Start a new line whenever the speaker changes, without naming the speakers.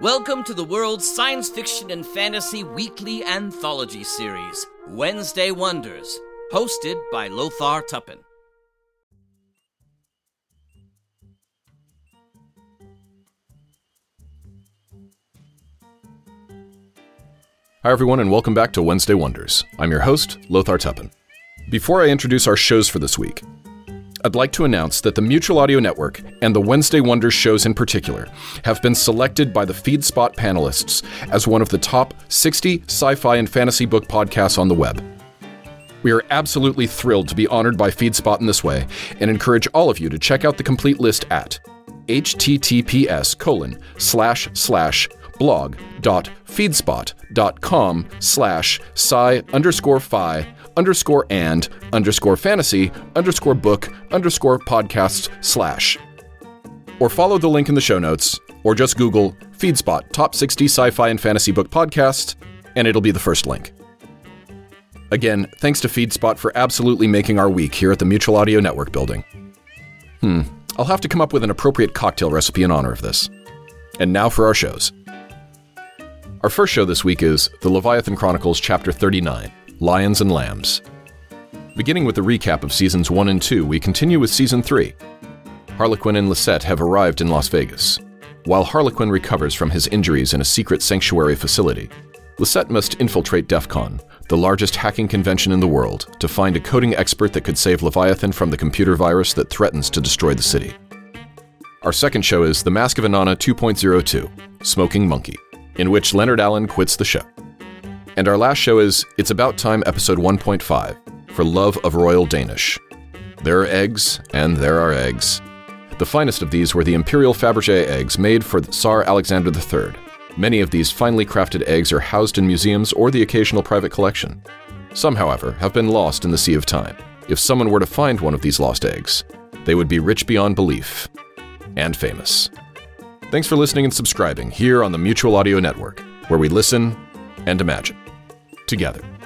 Welcome to the world's science fiction and fantasy weekly anthology series, Wednesday Wonders, hosted by Lothar Tuppan.
Hi, everyone, and welcome back to Wednesday Wonders. I'm your host, Lothar Tuppan. Before I introduce our shows for this week, I'd like to announce that the Mutual Audio Network and the Wednesday Wonders shows in particular have been selected by the FeedSpot panelists as one of the top 60 sci fi and fantasy book podcasts on the web. We are absolutely thrilled to be honored by FeedSpot in this way and encourage all of you to check out the complete list at https colon slash slash blog.feedspot.com slash sci underscore fi underscore and underscore fantasy underscore book underscore podcasts slash. Or follow the link in the show notes, or just Google Feedspot Top 60 Sci Fi and Fantasy Book Podcast, and it'll be the first link. Again, thanks to Feedspot for absolutely making our week here at the Mutual Audio Network building. Hmm, I'll have to come up with an appropriate cocktail recipe in honor of this. And now for our shows. Our first show this week is The Leviathan Chronicles, Chapter 39 Lions and Lambs. Beginning with the recap of seasons 1 and 2, we continue with season 3. Harlequin and Lisette have arrived in Las Vegas. While Harlequin recovers from his injuries in a secret sanctuary facility, Lisette must infiltrate DEF CON, the largest hacking convention in the world, to find a coding expert that could save Leviathan from the computer virus that threatens to destroy the city. Our second show is The Mask of Inanna 2.02 Smoking Monkey, in which Leonard Allen quits the show. And our last show is It's About Time, episode 1.5, for Love of Royal Danish. There are eggs, and there are eggs. The finest of these were the Imperial Fabergé eggs made for Tsar Alexander III. Many of these finely crafted eggs are housed in museums or the occasional private collection. Some, however, have been lost in the sea of time. If someone were to find one of these lost eggs, they would be rich beyond belief and famous. Thanks for listening and subscribing here on the Mutual Audio Network, where we listen and imagine together.